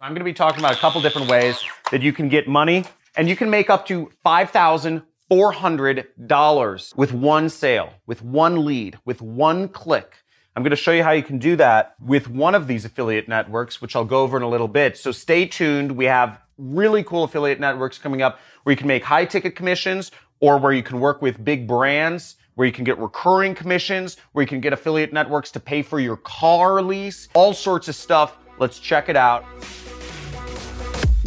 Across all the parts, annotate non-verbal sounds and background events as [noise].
I'm going to be talking about a couple different ways that you can get money and you can make up to $5,400 with one sale, with one lead, with one click. I'm going to show you how you can do that with one of these affiliate networks, which I'll go over in a little bit. So stay tuned. We have really cool affiliate networks coming up where you can make high ticket commissions or where you can work with big brands where you can get recurring commissions, where you can get affiliate networks to pay for your car lease, all sorts of stuff. Let's check it out.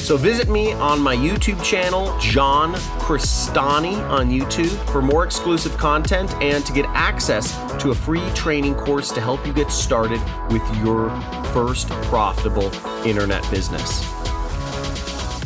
So visit me on my YouTube channel, John Crestani on YouTube, for more exclusive content and to get access to a free training course to help you get started with your first profitable internet business.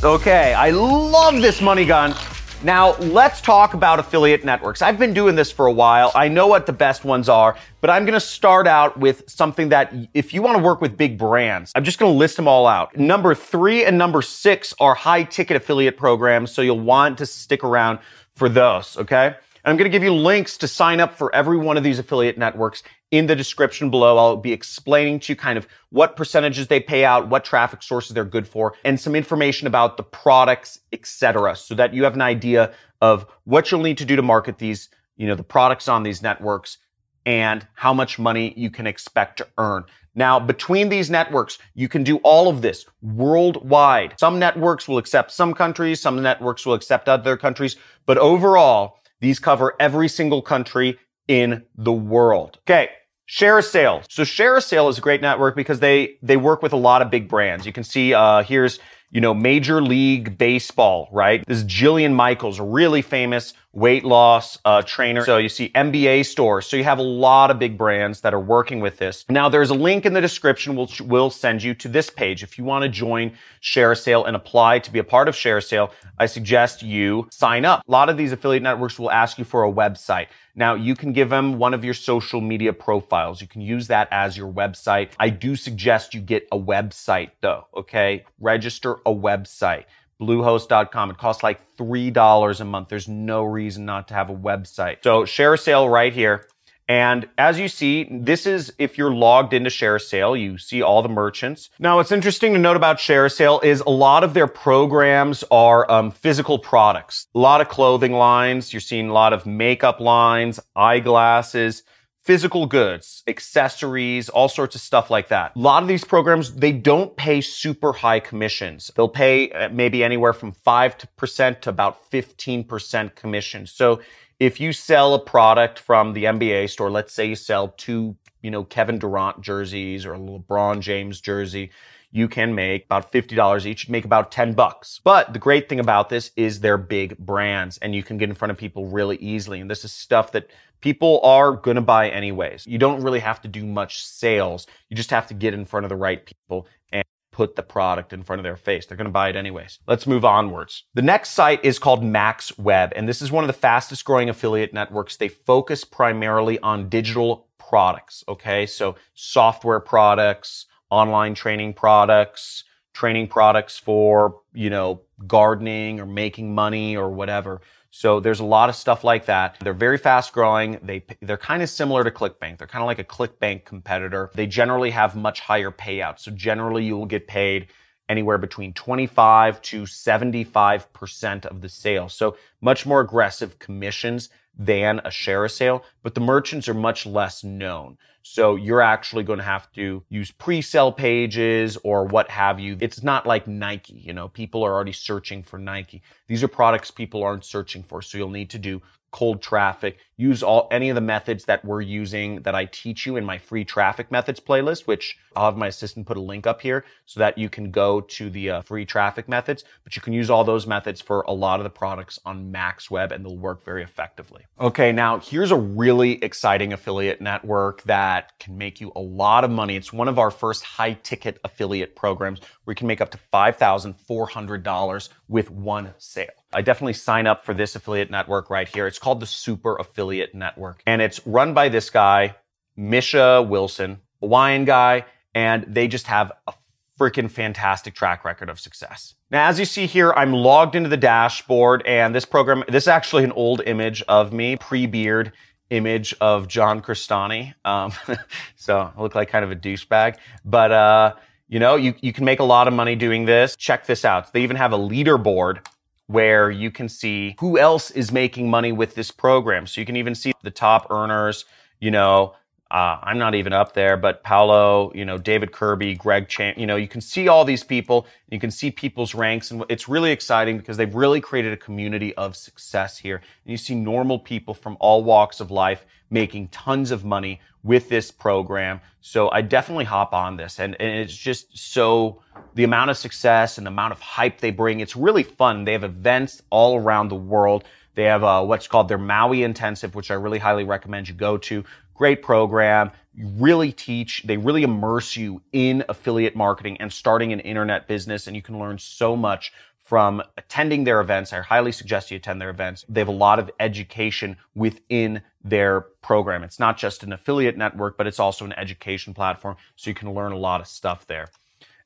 Okay, I love this money gun. Now, let's talk about affiliate networks. I've been doing this for a while. I know what the best ones are, but I'm going to start out with something that if you want to work with big brands, I'm just going to list them all out. Number three and number six are high ticket affiliate programs. So you'll want to stick around for those. Okay. I'm going to give you links to sign up for every one of these affiliate networks in the description below. I'll be explaining to you kind of what percentages they pay out, what traffic sources they're good for, and some information about the products, etc., so that you have an idea of what you'll need to do to market these, you know, the products on these networks and how much money you can expect to earn. Now, between these networks, you can do all of this worldwide. Some networks will accept some countries, some networks will accept other countries, but overall, these cover every single country in the world. Okay. ShareASale. So ShareASale is a great network because they, they work with a lot of big brands. You can see, uh, here's, you know, Major League Baseball, right? This is Jillian Michaels, really famous weight loss uh, trainer. So you see NBA stores. So you have a lot of big brands that are working with this. Now there's a link in the description. We'll, we'll send you to this page. If you want to join ShareASale and apply to be a part of ShareASale. I suggest you sign up. A lot of these affiliate networks will ask you for a website. Now you can give them one of your social media profiles. You can use that as your website. I do suggest you get a website though. Okay. Register a website bluehost.com. It costs like $3 a month. There's no reason not to have a website. So ShareASale right here. And as you see, this is if you're logged into ShareASale, you see all the merchants. Now, what's interesting to note about ShareASale is a lot of their programs are um, physical products. A lot of clothing lines. You're seeing a lot of makeup lines, eyeglasses physical goods, accessories, all sorts of stuff like that. A lot of these programs, they don't pay super high commissions. They'll pay uh, maybe anywhere from 5% to about 15% commission. So if you sell a product from the NBA store, let's say you sell two, you know, Kevin Durant jerseys or a LeBron James jersey, you can make about $50 each, make about 10 bucks. But the great thing about this is they're big brands and you can get in front of people really easily. And this is stuff that people are going to buy anyways. You don't really have to do much sales. You just have to get in front of the right people and put the product in front of their face. They're going to buy it anyways. Let's move onwards. The next site is called MaxWeb, and this is one of the fastest growing affiliate networks. They focus primarily on digital products. Okay. So software products, online training products, training products for, you know, gardening or making money or whatever. So there's a lot of stuff like that. They're very fast growing. They, they're kind of similar to ClickBank. They're kind of like a ClickBank competitor. They generally have much higher payouts. So generally you will get paid anywhere between 25 to 75% of the sale. So much more aggressive commissions than a share sale, but the merchants are much less known. So you're actually going to have to use pre-sale pages or what have you. It's not like Nike, you know, people are already searching for Nike. These are products people aren't searching for. So you'll need to do cold traffic, use all any of the methods that we're using that I teach you in my free traffic methods playlist, which I'll have my assistant put a link up here so that you can go to the uh, free traffic methods, but you can use all those methods for a lot of the products on MaxWeb and they'll work very effectively. Okay, now here's a really exciting affiliate network that can make you a lot of money. It's one of our first high ticket affiliate programs where you can make up to $5,400 with one sale. I definitely sign up for this affiliate network right here. It's called the Super Affiliate Network and it's run by this guy, Misha Wilson, Hawaiian guy, and they just have a freaking fantastic track record of success. Now, as you see here, I'm logged into the dashboard and this program, this is actually an old image of me, pre-beard image of John Crestani. Um, [laughs] so I look like kind of a douchebag, but, uh, you know, you, you can make a lot of money doing this. Check this out. They even have a leaderboard where you can see who else is making money with this program. So you can even see the top earners, you know, uh, I'm not even up there, but Paolo, you know, David Kirby, Greg Chan, you know, you can see all these people, you can see people's ranks, and it's really exciting because they've really created a community of success here. And you see normal people from all walks of life making tons of money with this program. So I definitely hop on this, and, and it's just so the amount of success and the amount of hype they bring. It's really fun. They have events all around the world. They have uh, what's called their Maui Intensive, which I really highly recommend you go to great program. You really teach, they really immerse you in affiliate marketing and starting an internet business. And you can learn so much from attending their events. I highly suggest you attend their events. They have a lot of education within their program. It's not just an affiliate network, but it's also an education platform. So you can learn a lot of stuff there.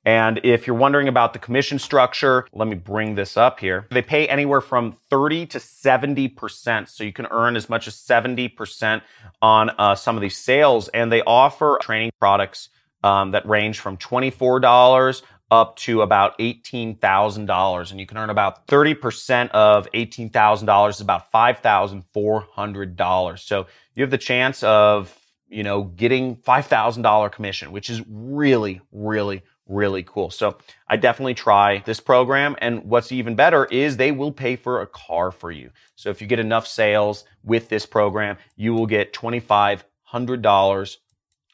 And if you're wondering about the commission structure, let me bring this up here. They pay anywhere from 30 to 70%. So you can earn as much as 70% on uh, some of these sales. And they offer training products um, that range from $24 up to about $18,000. And you can earn about 30% of $18,000 is about $5,400. So you have the chance of, you know, getting $5,000 commission, which is really, really, really cool. So I definitely try this program. And what's even better is they will pay for a car for you. So if you get enough sales with this program, you will get $2,500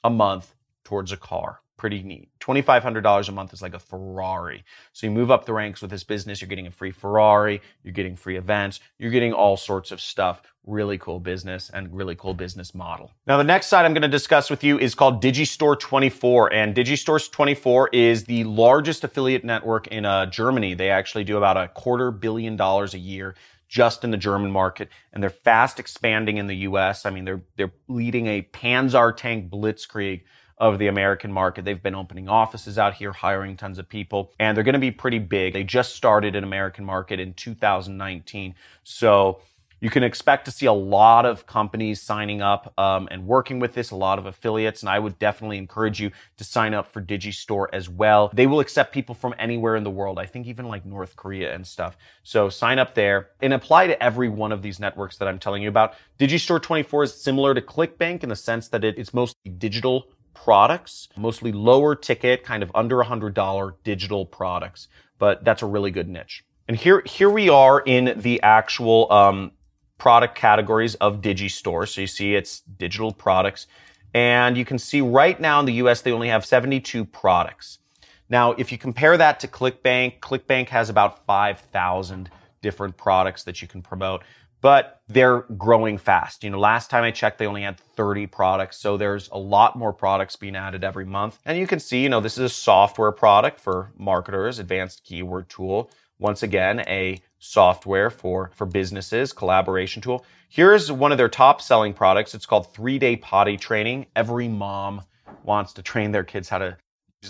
a month towards a car pretty neat. $2,500 a month is like a Ferrari. So you move up the ranks with this business, you're getting a free Ferrari, you're getting free events, you're getting all sorts of stuff. Really cool business and really cool business model. Now, the next site I'm going to discuss with you is called Digistore 24. And Digistore 24 is the largest affiliate network in uh, Germany. They actually do about a quarter billion dollars a year just in the German market, and they're fast expanding in the U.S. I mean, they're they're leading a Panzer tank blitzkrieg of the American market. They've been opening offices out here, hiring tons of people, and they're going to be pretty big. They just started an American market in 2019. So you can expect to see a lot of companies signing up um, and working with this, a lot of affiliates, and I would definitely encourage you to sign up for Digistore as well. They will accept people from anywhere in the world. I think even like North Korea and stuff. So sign up there and apply to every one of these networks that I'm telling you about. Digistore 24 is similar to ClickBank in the sense that it, it's mostly digital products, mostly lower ticket, kind of under $100 digital products. But that's a really good niche. And here, here we are in the actual um, product categories of Digistore. So you see it's digital products. And you can see right now in the US, they only have 72 products. Now, if you compare that to ClickBank, ClickBank has about 5,000 different products that you can promote but they're growing fast. You know, last time I checked, they only had 30 products. So there's a lot more products being added every month. And you can see, you know, this is a software product for marketers, advanced keyword tool. Once again, a software for, for businesses, collaboration tool. Here's one of their top selling products. It's called three day potty training. Every mom wants to train their kids how to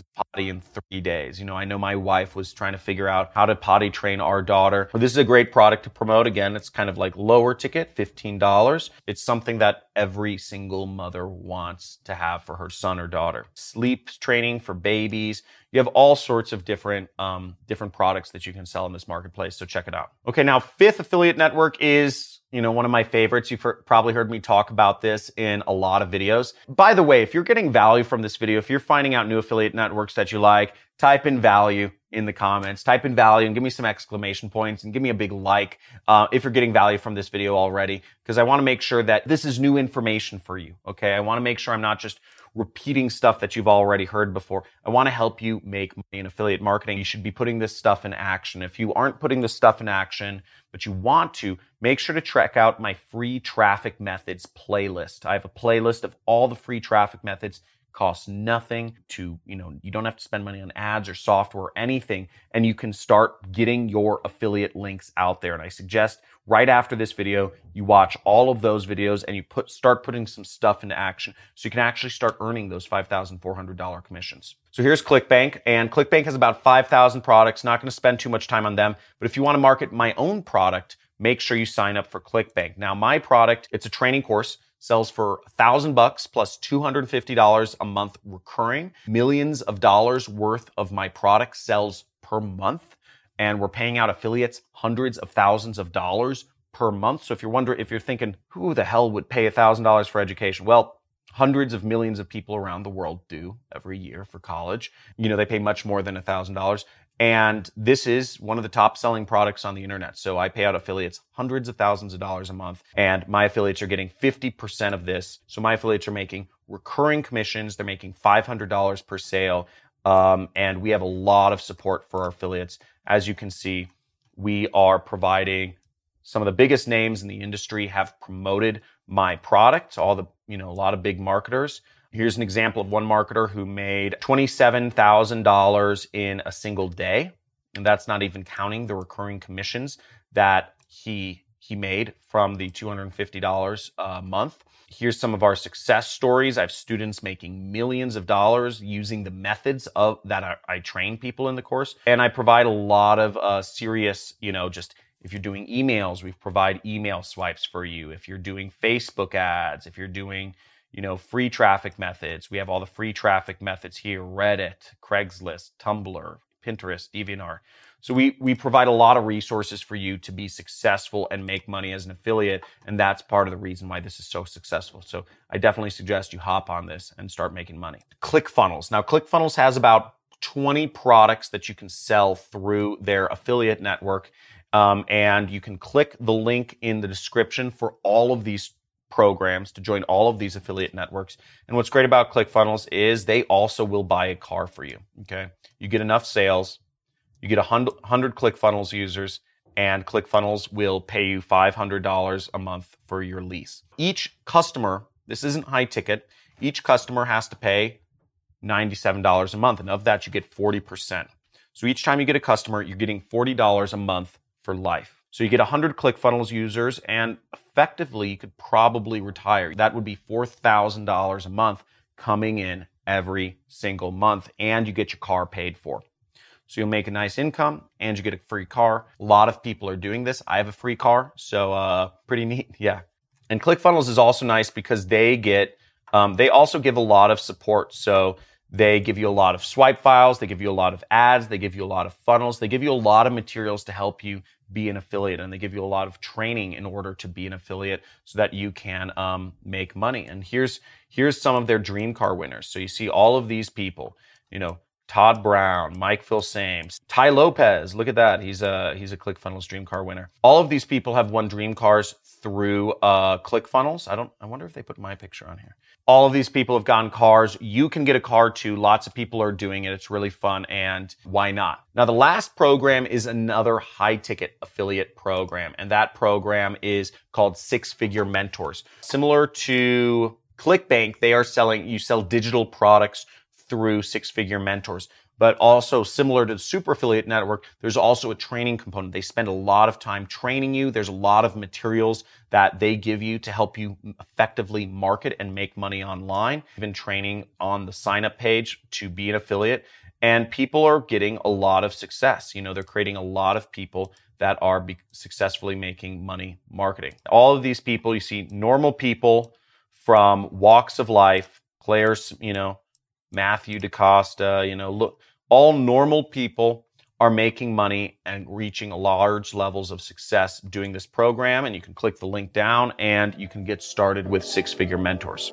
potty in three days. You know, I know my wife was trying to figure out how to potty train our daughter. This is a great product to promote. Again, it's kind of like lower ticket, $15. It's something that every single mother wants to have for her son or daughter. Sleep training for babies. You have all sorts of different, um, different products that you can sell in this marketplace. So check it out. Okay. Now, fifth affiliate network is you know, one of my favorites. You've heard, probably heard me talk about this in a lot of videos. By the way, if you're getting value from this video, if you're finding out new affiliate networks that you like, type in value in the comments. Type in value and give me some exclamation points and give me a big like uh, if you're getting value from this video already, because I want to make sure that this is new information for you. Okay, I want to make sure I'm not just repeating stuff that you've already heard before. I want to help you make money in affiliate marketing. You should be putting this stuff in action. If you aren't putting this stuff in action, but you want to, make sure to check out my free traffic methods playlist. I have a playlist of all the free traffic methods costs nothing to, you know, you don't have to spend money on ads or software or anything. And you can start getting your affiliate links out there. And I suggest right after this video, you watch all of those videos and you put, start putting some stuff into action so you can actually start earning those $5,400 commissions. So here's ClickBank and ClickBank has about 5,000 products. Not going to spend too much time on them, but if you want to market my own product, make sure you sign up for ClickBank. Now, my product, it's a training course sells for a thousand bucks plus $250 a month recurring. Millions of dollars worth of my product sells per month. And we're paying out affiliates hundreds of thousands of dollars per month. So if you're wondering, if you're thinking, who the hell would pay a thousand dollars for education? Well, hundreds of millions of people around the world do every year for college. You know, they pay much more than a thousand dollars. And this is one of the top selling products on the internet. So I pay out affiliates hundreds of thousands of dollars a month and my affiliates are getting 50% of this. So my affiliates are making recurring commissions. They're making $500 per sale. Um, and we have a lot of support for our affiliates. As you can see, we are providing some of the biggest names in the industry have promoted my product. All the, you know, a lot of big marketers. Here's an example of one marketer who made $27,000 in a single day. And that's not even counting the recurring commissions that he he made from the $250 a month. Here's some of our success stories. I have students making millions of dollars using the methods of that I, I train people in the course. And I provide a lot of uh, serious, you know, just if you're doing emails, we provide email swipes for you. If you're doing Facebook ads, if you're doing you know, free traffic methods. We have all the free traffic methods here Reddit, Craigslist, Tumblr, Pinterest, DeviantArt. So we, we provide a lot of resources for you to be successful and make money as an affiliate. And that's part of the reason why this is so successful. So I definitely suggest you hop on this and start making money. ClickFunnels. Now, ClickFunnels has about 20 products that you can sell through their affiliate network. Um, and you can click the link in the description for all of these programs to join all of these affiliate networks. And what's great about ClickFunnels is they also will buy a car for you. Okay. You get enough sales, you get 100 ClickFunnels users, and ClickFunnels will pay you $500 a month for your lease. Each customer, this isn't high ticket, each customer has to pay $97 a month. And of that, you get 40%. So each time you get a customer, you're getting $40 a month for life. So you get 100 ClickFunnels users, and effectively, you could probably retire. That would be $4,000 a month coming in every single month, and you get your car paid for. So you'll make a nice income and you get a free car. A lot of people are doing this. I have a free car, so uh, pretty neat. [laughs] Yeah. And ClickFunnels is also nice because they get, um, they also give a lot of support. So they give you a lot of swipe files, they give you a lot of ads, they give you a lot of funnels, they give you a lot of materials to help you be an affiliate, and they give you a lot of training in order to be an affiliate so that you can um, make money. And here's here's some of their dream car winners. So you see all of these people, you know, Todd Brown, Mike Filsames, Tai Lopez. Look at that. He's a he's a ClickFunnels Dream Car winner. All of these people have won Dream Cars through uh, ClickFunnels. I don't. I wonder if they put my picture on here. All of these people have gotten cars. You can get a car too. Lots of people are doing it. It's really fun, and why not? Now, the last program is another high ticket affiliate program, and that program is called Six Figure Mentors. Similar to ClickBank, they are selling. You sell digital products through six figure mentors. But also similar to the super affiliate network, there's also a training component. They spend a lot of time training you. There's a lot of materials that they give you to help you effectively market and make money online. Even training on the sign up page to be an affiliate. And people are getting a lot of success. You know, they're creating a lot of people that are be- successfully making money marketing. All of these people, you see normal people from walks of life, players, you know, Matthew DaCosta, you know, look, all normal people are making money and reaching large levels of success doing this program. And you can click the link down and you can get started with six figure mentors.